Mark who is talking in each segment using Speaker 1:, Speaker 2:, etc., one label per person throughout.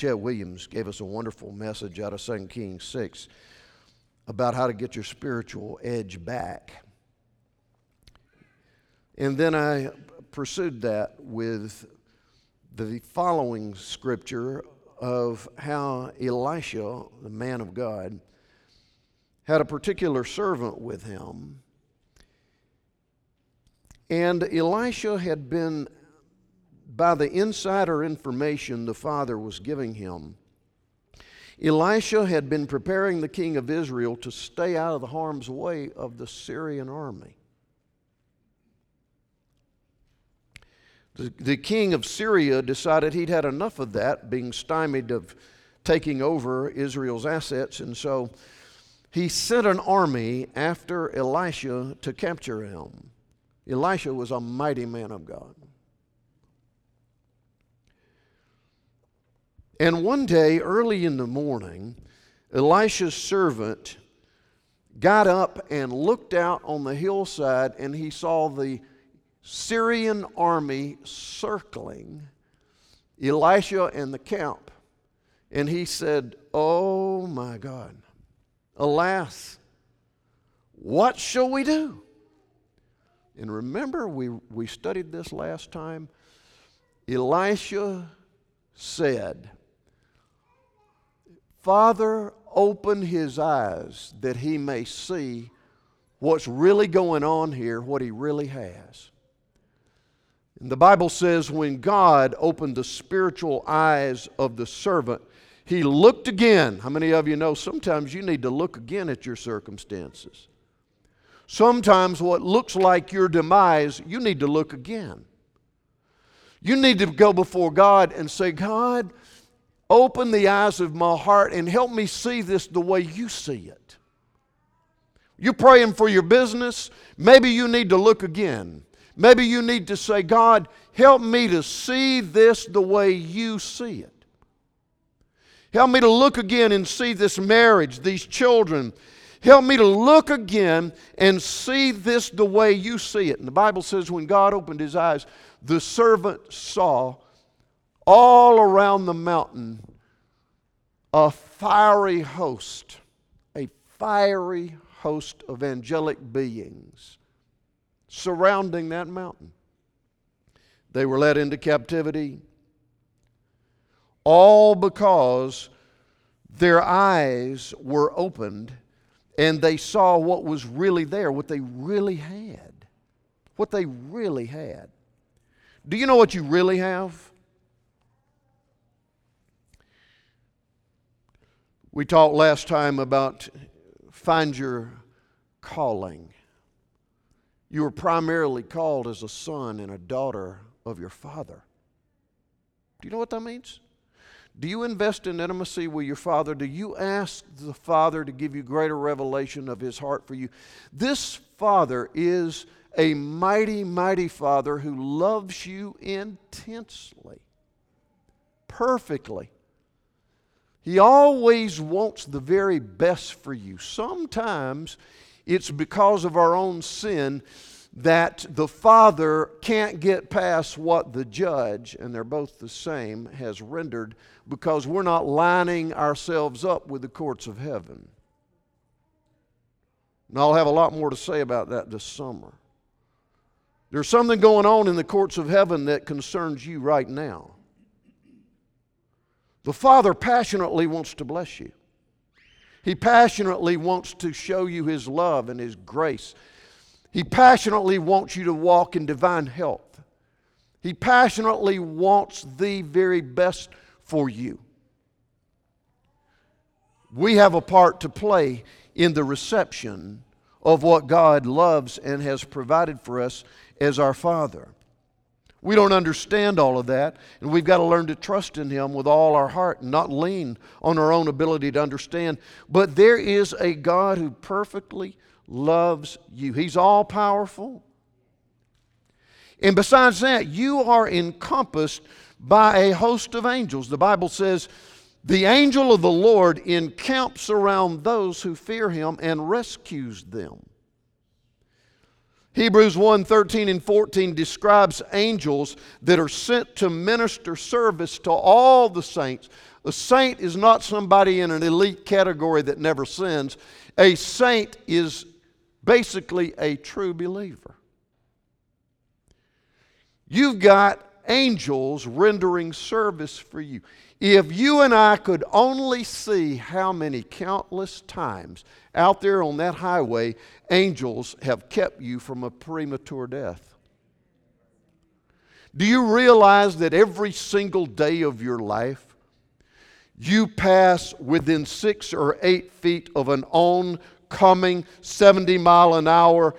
Speaker 1: Chet Williams gave us a wonderful message out of 2 Kings 6 about how to get your spiritual edge back. And then I pursued that with the following scripture of how Elisha, the man of God, had a particular servant with him. And Elisha had been, by the insider information the father was giving him, Elisha had been preparing the king of Israel to stay out of the harm's way of the Syrian army. The, the king of Syria decided he'd had enough of that, being stymied of taking over Israel's assets, and so he sent an army after Elisha to capture him. Elisha was a mighty man of God. And one day, early in the morning, Elisha's servant got up and looked out on the hillside and he saw the Syrian army circling Elisha and the camp. And he said, Oh my God, alas, what shall we do? And remember, we, we studied this last time. Elisha said, Father, open his eyes that he may see what's really going on here, what he really has. And the Bible says when God opened the spiritual eyes of the servant, he looked again. How many of you know sometimes you need to look again at your circumstances? Sometimes what looks like your demise, you need to look again. You need to go before God and say, God, open the eyes of my heart and help me see this the way you see it. You're praying for your business, maybe you need to look again. Maybe you need to say, God, help me to see this the way you see it. Help me to look again and see this marriage, these children. Help me to look again and see this the way you see it. And the Bible says when God opened his eyes, the servant saw all around the mountain a fiery host, a fiery host of angelic beings surrounding that mountain. They were led into captivity, all because their eyes were opened and they saw what was really there, what they really had. What they really had. Do you know what you really have? We talked last time about find your calling. You were primarily called as a son and a daughter of your father. Do you know what that means? Do you invest in intimacy with your father? Do you ask the father to give you greater revelation of his heart for you? This father is a mighty, mighty father who loves you intensely, perfectly. He always wants the very best for you. Sometimes it's because of our own sin that the Father can't get past what the judge, and they're both the same, has rendered because we're not lining ourselves up with the courts of heaven. And I'll have a lot more to say about that this summer. There's something going on in the courts of heaven that concerns you right now. The Father passionately wants to bless you. He passionately wants to show you His love and His grace. He passionately wants you to walk in divine health. He passionately wants the very best for you. We have a part to play in the reception of what God loves and has provided for us as our Father. We don't understand all of that, and we've got to learn to trust in Him with all our heart and not lean on our own ability to understand. But there is a God who perfectly loves you, He's all powerful. And besides that, you are encompassed by a host of angels. The Bible says, the angel of the Lord encamps around those who fear him and rescues them. Hebrews 1 13 and 14 describes angels that are sent to minister service to all the saints. A saint is not somebody in an elite category that never sins. A saint is basically a true believer. You've got angels rendering service for you. If you and I could only see how many countless times out there on that highway angels have kept you from a premature death. Do you realize that every single day of your life, you pass within six or eight feet of an oncoming 70 mile an hour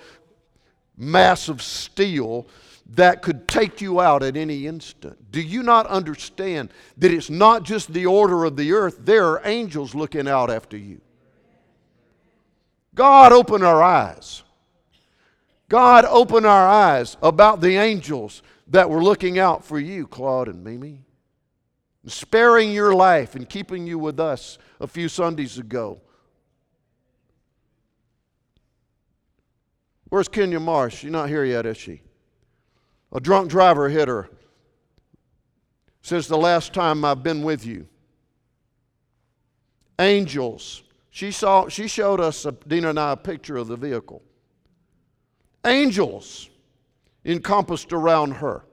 Speaker 1: mass of steel that could take you out at any instant. Do you not understand that it's not just the order of the earth, there are angels looking out after you? God, open our eyes. God, open our eyes about the angels that were looking out for you, Claude and Mimi. Sparing your life and keeping you with us a few Sundays ago. Where's Kenya Marsh? She's not here yet, is she? A drunk driver hit her. Since the last time I've been with you. Angels. She saw she showed us Dina and I a picture of the vehicle. Angels encompassed around her.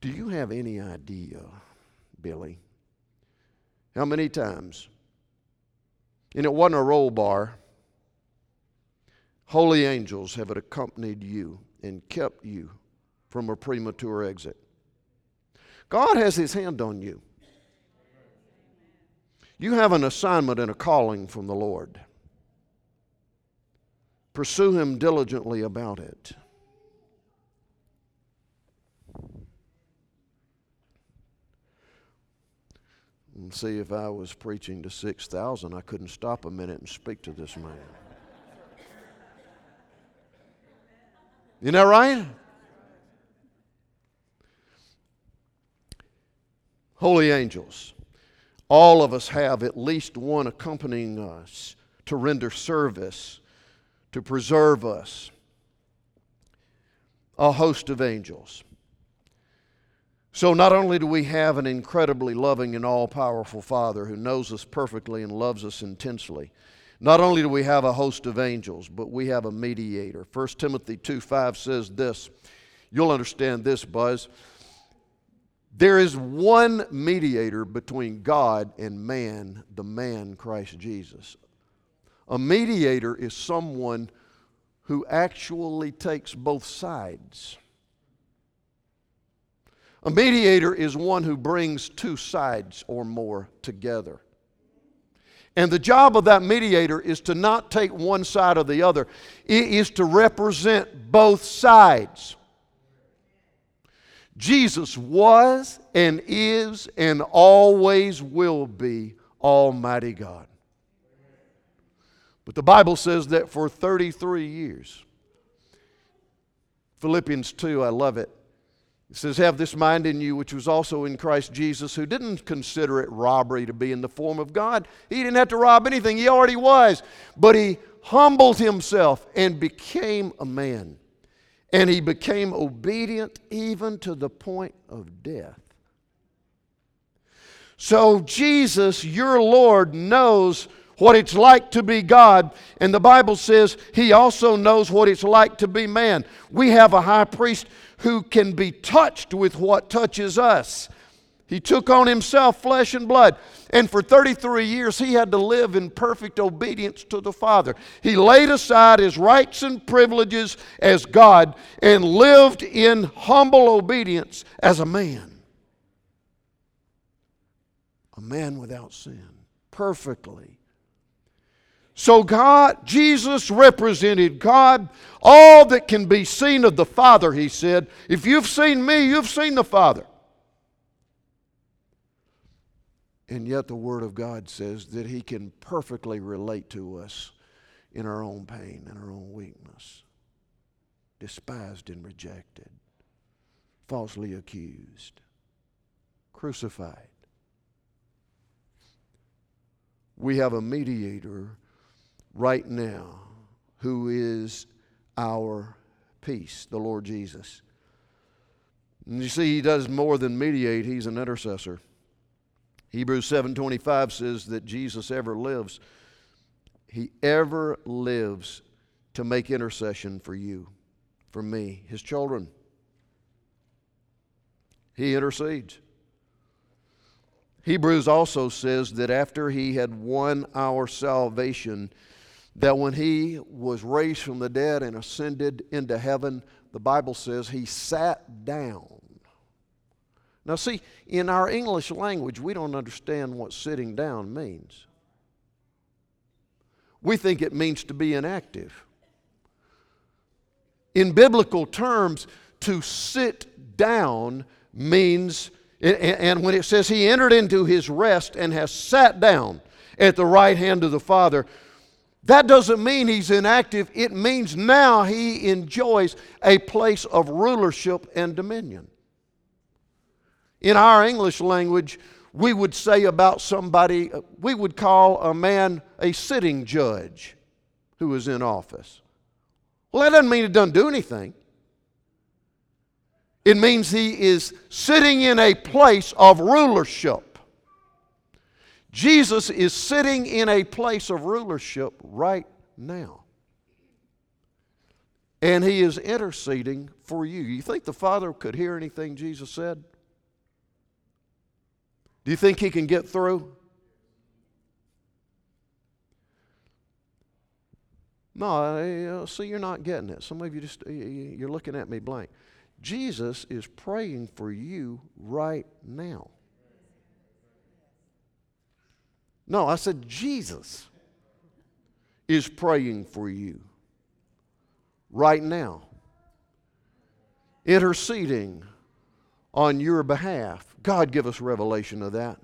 Speaker 1: Do you have any idea, Billy, how many times? And it wasn't a roll bar Holy angels have accompanied you and kept you from a premature exit. God has His hand on you. You have an assignment and a calling from the Lord. Pursue Him diligently about it. And see, if I was preaching to 6,000, I couldn't stop a minute and speak to this man. Isn't that right? Holy angels. All of us have at least one accompanying us to render service, to preserve us. A host of angels. So, not only do we have an incredibly loving and all powerful Father who knows us perfectly and loves us intensely, not only do we have a host of angels, but we have a mediator. 1 Timothy 2 5 says this. You'll understand this, Buzz. There is one mediator between God and man, the man Christ Jesus. A mediator is someone who actually takes both sides. A mediator is one who brings two sides or more together. And the job of that mediator is to not take one side or the other, it is to represent both sides. Jesus was and is and always will be Almighty God. But the Bible says that for 33 years, Philippians 2, I love it. It says, Have this mind in you, which was also in Christ Jesus, who didn't consider it robbery to be in the form of God. He didn't have to rob anything, he already was. But he humbled himself and became a man. And he became obedient even to the point of death. So, Jesus, your Lord, knows what it's like to be God. And the Bible says he also knows what it's like to be man. We have a high priest who can be touched with what touches us. He took on himself flesh and blood. And for 33 years, he had to live in perfect obedience to the Father. He laid aside his rights and privileges as God and lived in humble obedience as a man. A man without sin, perfectly. So, God, Jesus represented God. All that can be seen of the Father, he said. If you've seen me, you've seen the Father. And yet, the Word of God says that He can perfectly relate to us in our own pain and our own weakness, despised and rejected, falsely accused, crucified. We have a mediator right now who is our peace, the Lord Jesus. And you see, he does more than mediate, he's an intercessor. Hebrews 7:25 says that Jesus ever lives. He ever lives to make intercession for you, for me, his children. He intercedes. Hebrews also says that after he had won our salvation, that when he was raised from the dead and ascended into heaven, the Bible says he sat down. Now, see, in our English language, we don't understand what sitting down means. We think it means to be inactive. In biblical terms, to sit down means, and when it says he entered into his rest and has sat down at the right hand of the Father, that doesn't mean he's inactive. It means now he enjoys a place of rulership and dominion. In our English language, we would say about somebody, we would call a man a sitting judge who is in office. Well, that doesn't mean it doesn't do anything. It means he is sitting in a place of rulership. Jesus is sitting in a place of rulership right now. And he is interceding for you. You think the Father could hear anything Jesus said? Do you think he can get through? No, uh, see, you're not getting it. Some of you just, you're looking at me blank. Jesus is praying for you right now. No, I said Jesus is praying for you right now, interceding on your behalf. God, give us revelation of that.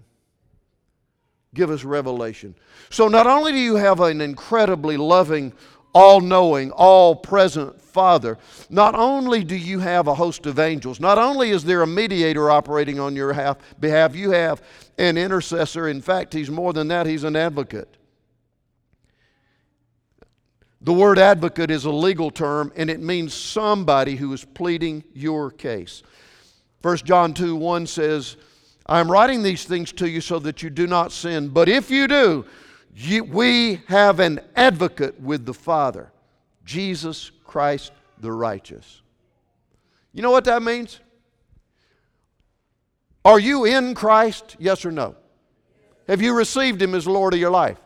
Speaker 1: Give us revelation. So, not only do you have an incredibly loving, all knowing, all present Father, not only do you have a host of angels, not only is there a mediator operating on your behalf, you have an intercessor. In fact, he's more than that, he's an advocate. The word advocate is a legal term and it means somebody who is pleading your case. 1 John 2 1 says, I am writing these things to you so that you do not sin. But if you do, you, we have an advocate with the Father, Jesus Christ the righteous. You know what that means? Are you in Christ? Yes or no? Have you received Him as Lord of your life?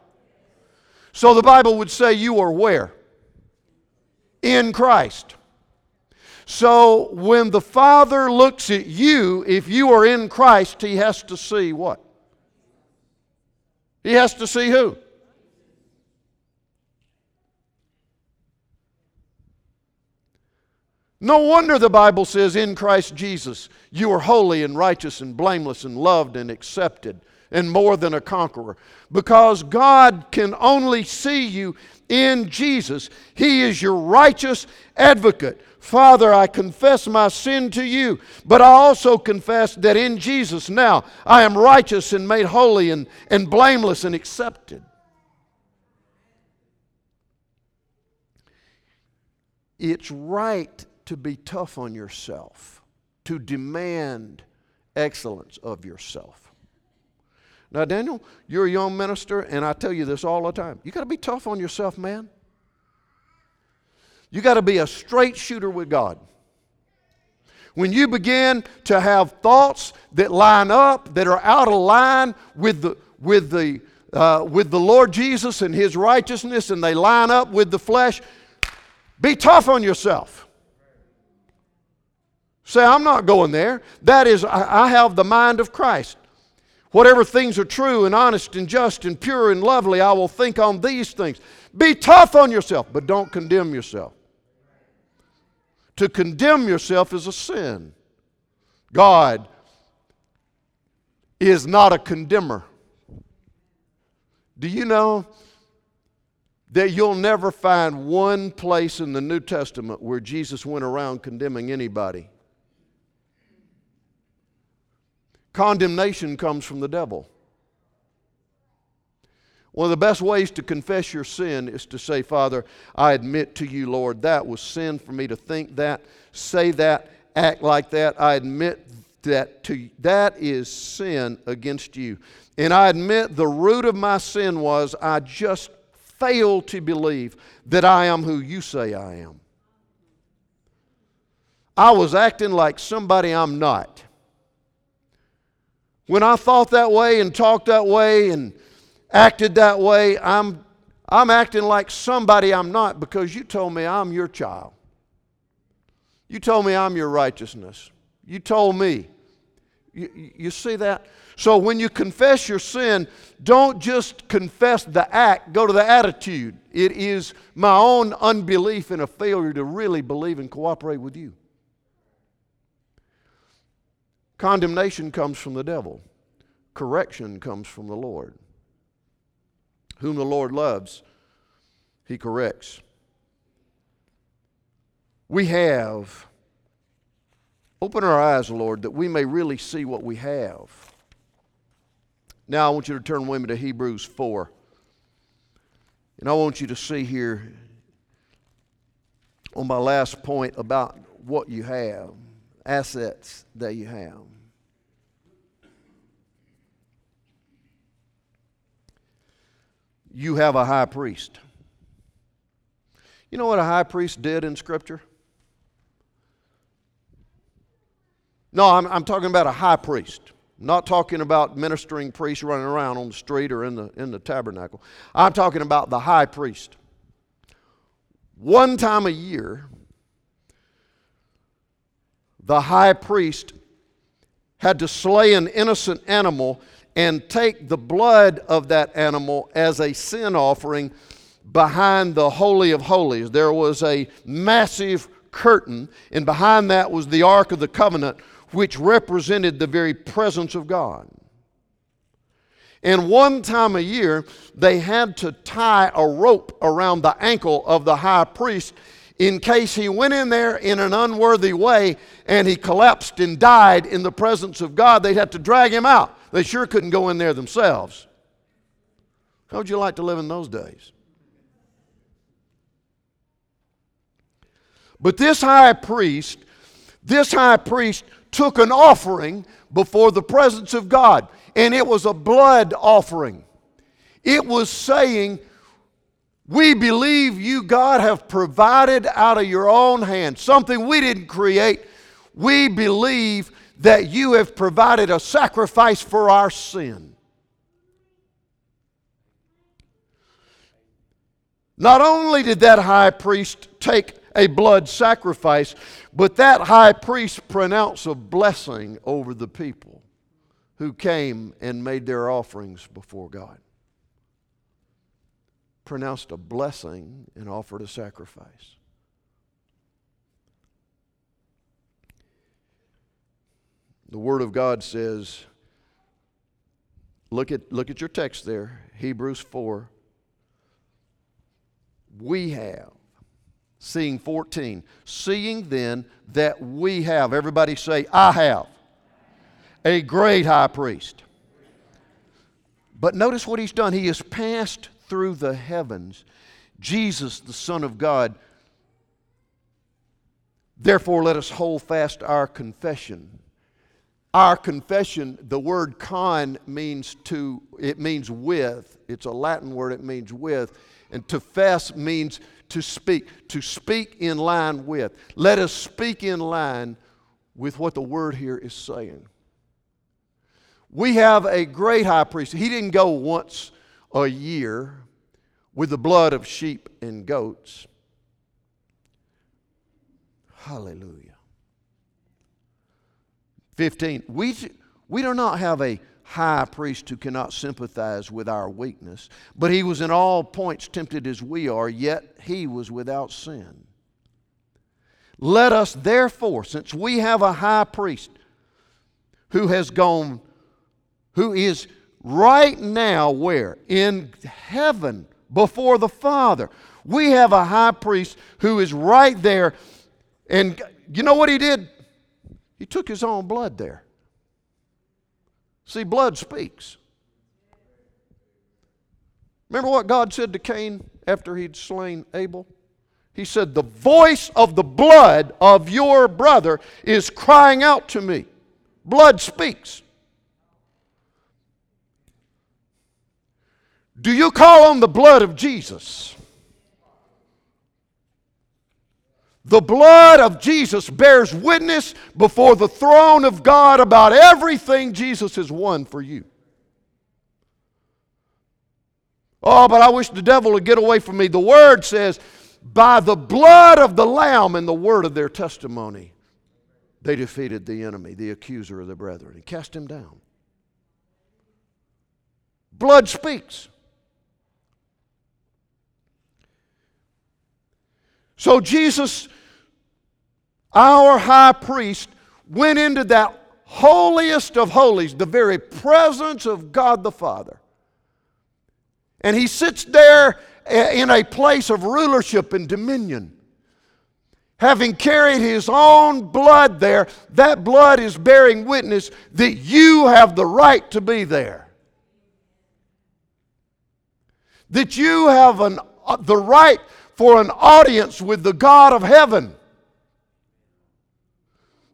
Speaker 1: So the Bible would say you are where? In Christ. So when the Father looks at you, if you are in Christ, He has to see what? He has to see who? No wonder the Bible says, in Christ Jesus, you are holy and righteous and blameless and loved and accepted and more than a conqueror. Because God can only see you in Jesus. He is your righteous advocate. Father, I confess my sin to you, but I also confess that in Jesus now I am righteous and made holy and, and blameless and accepted. It's right to be tough on yourself, to demand excellence of yourself. Now, Daniel, you're a young minister, and I tell you this all the time. You got to be tough on yourself, man. You got to be a straight shooter with God. When you begin to have thoughts that line up, that are out of line with the, with the, uh, with the Lord Jesus and His righteousness, and they line up with the flesh, be tough on yourself. Say, I'm not going there. That is, I have the mind of Christ. Whatever things are true and honest and just and pure and lovely, I will think on these things. Be tough on yourself, but don't condemn yourself. To condemn yourself is a sin. God is not a condemner. Do you know that you'll never find one place in the New Testament where Jesus went around condemning anybody? Condemnation comes from the devil. One of the best ways to confess your sin is to say, Father, I admit to you, Lord, that was sin for me to think that, say that, act like that. I admit that to that is sin against you. And I admit the root of my sin was I just failed to believe that I am who you say I am. I was acting like somebody I'm not. When I thought that way and talked that way and acted that way, I'm, I'm acting like somebody I'm not because you told me I'm your child. You told me I'm your righteousness. You told me. You, you see that? So when you confess your sin, don't just confess the act, go to the attitude. It is my own unbelief and a failure to really believe and cooperate with you. Condemnation comes from the devil, correction comes from the Lord. Whom the Lord loves, he corrects. We have, open our eyes, Lord, that we may really see what we have. Now I want you to turn with me to Hebrews 4. And I want you to see here on my last point about what you have, assets that you have. You have a high priest. You know what a high priest did in Scripture? No, I'm, I'm talking about a high priest. I'm not talking about ministering priests running around on the street or in the, in the tabernacle. I'm talking about the high priest. One time a year, the high priest had to slay an innocent animal and take the blood of that animal as a sin offering behind the Holy of Holies. There was a massive curtain, and behind that was the Ark of the Covenant, which represented the very presence of God. And one time a year, they had to tie a rope around the ankle of the high priest in case he went in there in an unworthy way and he collapsed and died in the presence of God. They'd have to drag him out. They sure couldn't go in there themselves. How would you like to live in those days? But this high priest, this high priest took an offering before the presence of God, and it was a blood offering. It was saying, We believe you, God, have provided out of your own hand something we didn't create. We believe that you have provided a sacrifice for our sin. Not only did that high priest take a blood sacrifice, but that high priest pronounced a blessing over the people who came and made their offerings before God. Pronounced a blessing and offered a sacrifice. The Word of God says, look at, look at your text there, Hebrews 4. We have, seeing 14, seeing then that we have, everybody say, I have, a great high priest. But notice what he's done. He has passed through the heavens. Jesus, the Son of God. Therefore, let us hold fast our confession. Our confession, the word con means to, it means with. It's a Latin word, it means with. And to fess means to speak, to speak in line with. Let us speak in line with what the word here is saying. We have a great high priest. He didn't go once a year with the blood of sheep and goats. Hallelujah. 15. We, we do not have a high priest who cannot sympathize with our weakness, but he was in all points tempted as we are, yet he was without sin. Let us therefore, since we have a high priest who has gone, who is right now where? In heaven before the Father. We have a high priest who is right there. And you know what he did? He took his own blood there. See, blood speaks. Remember what God said to Cain after he'd slain Abel? He said, The voice of the blood of your brother is crying out to me. Blood speaks. Do you call on the blood of Jesus? The blood of Jesus bears witness before the throne of God about everything Jesus has won for you. Oh, but I wish the devil would get away from me. The word says, by the blood of the Lamb and the word of their testimony, they defeated the enemy, the accuser of the brethren, and cast him down. Blood speaks. So Jesus, our high priest, went into that holiest of holies, the very presence of God the Father. And he sits there in a place of rulership and dominion. Having carried his own blood there, that blood is bearing witness that you have the right to be there. That you have an, uh, the right for an audience with the God of heaven.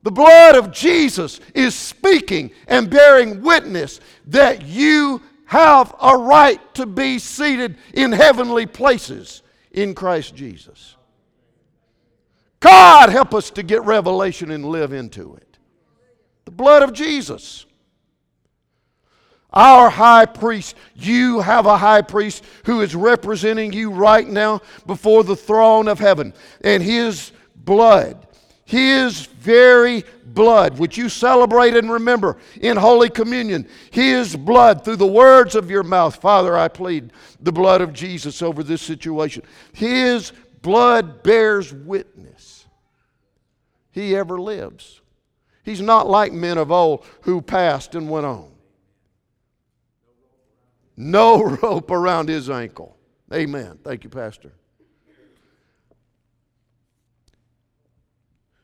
Speaker 1: The blood of Jesus is speaking and bearing witness that you have a right to be seated in heavenly places in Christ Jesus. God, help us to get revelation and live into it. The blood of Jesus. Our high priest, you have a high priest who is representing you right now before the throne of heaven. And his blood, his very blood, which you celebrate and remember in Holy Communion, his blood through the words of your mouth. Father, I plead the blood of Jesus over this situation. His blood bears witness. He ever lives. He's not like men of old who passed and went on no rope around his ankle. Amen. Thank you, Pastor.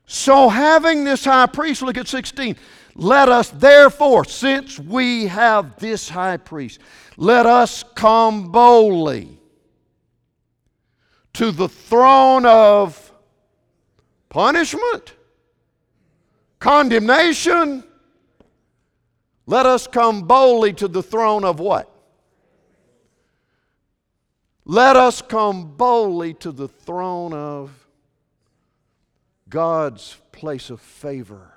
Speaker 1: So, having this high priest, look at 16. Let us therefore, since we have this high priest, let us come boldly to the throne of punishment, condemnation. Let us come boldly to the throne of what? Let us come boldly to the throne of God's place of favor,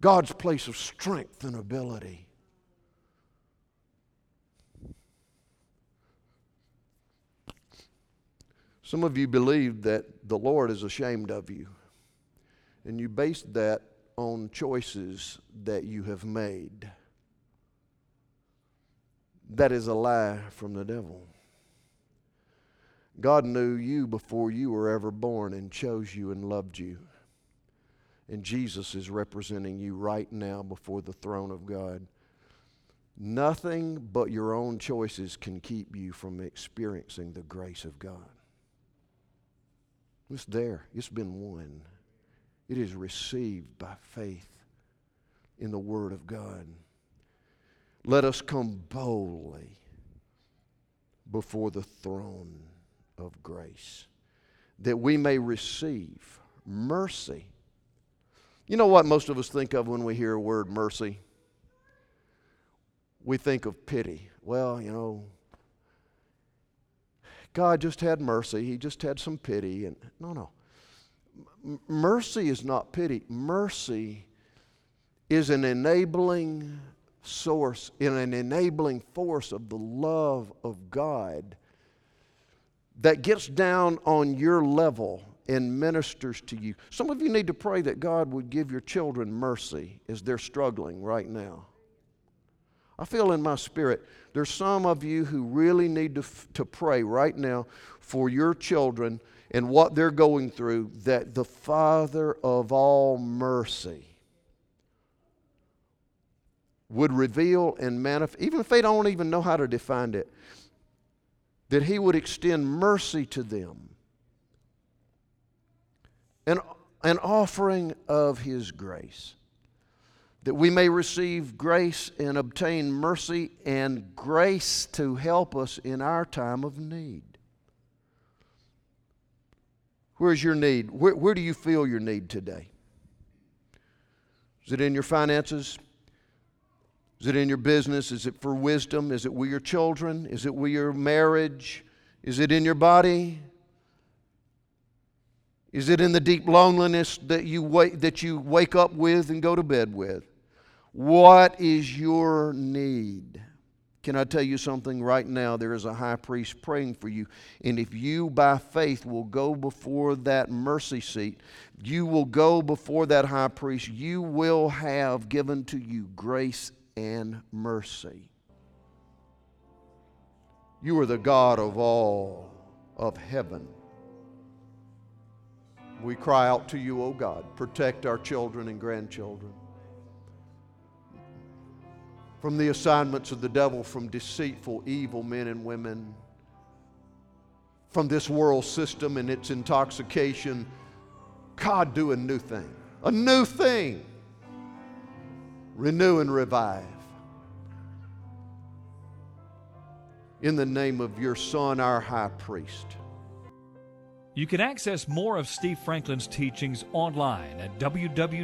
Speaker 1: God's place of strength and ability. Some of you believe that the Lord is ashamed of you, and you base that on choices that you have made. That is a lie from the devil. God knew you before you were ever born and chose you and loved you. And Jesus is representing you right now before the throne of God. Nothing but your own choices can keep you from experiencing the grace of God. It's there, it's been won. It is received by faith in the Word of God. Let us come boldly before the throne of grace, that we may receive mercy. You know what most of us think of when we hear a word mercy? We think of pity. Well, you know, God just had mercy. He just had some pity. And no, no. M- mercy is not pity. Mercy is an enabling source, in an enabling force of the love of God that gets down on your level and ministers to you. Some of you need to pray that God would give your children mercy as they're struggling right now. I feel in my spirit there's some of you who really need to, to pray right now for your children and what they're going through that the Father of all mercy would reveal and manifest, even if they don't even know how to define it, that He would extend mercy to them. An, an offering of His grace. That we may receive grace and obtain mercy and grace to help us in our time of need. Where's your need? Where, where do you feel your need today? Is it in your finances? Is it in your business? Is it for wisdom? Is it with your children? Is it with your marriage? Is it in your body? Is it in the deep loneliness that you wake, that you wake up with and go to bed with? What is your need? Can I tell you something right now? There is a high priest praying for you. And if you, by faith, will go before that mercy seat, you will go before that high priest, you will have given to you grace and mercy. You are the God of all of heaven. We cry out to you, O God, protect our children and grandchildren from the assignments of the devil, from deceitful, evil men and women, from this world system and its intoxication. God, do a new thing, a new thing renew and revive. In the name of your Son, our high priest.
Speaker 2: You can access more of Steve Franklin's teachings online at www.sfmin.com.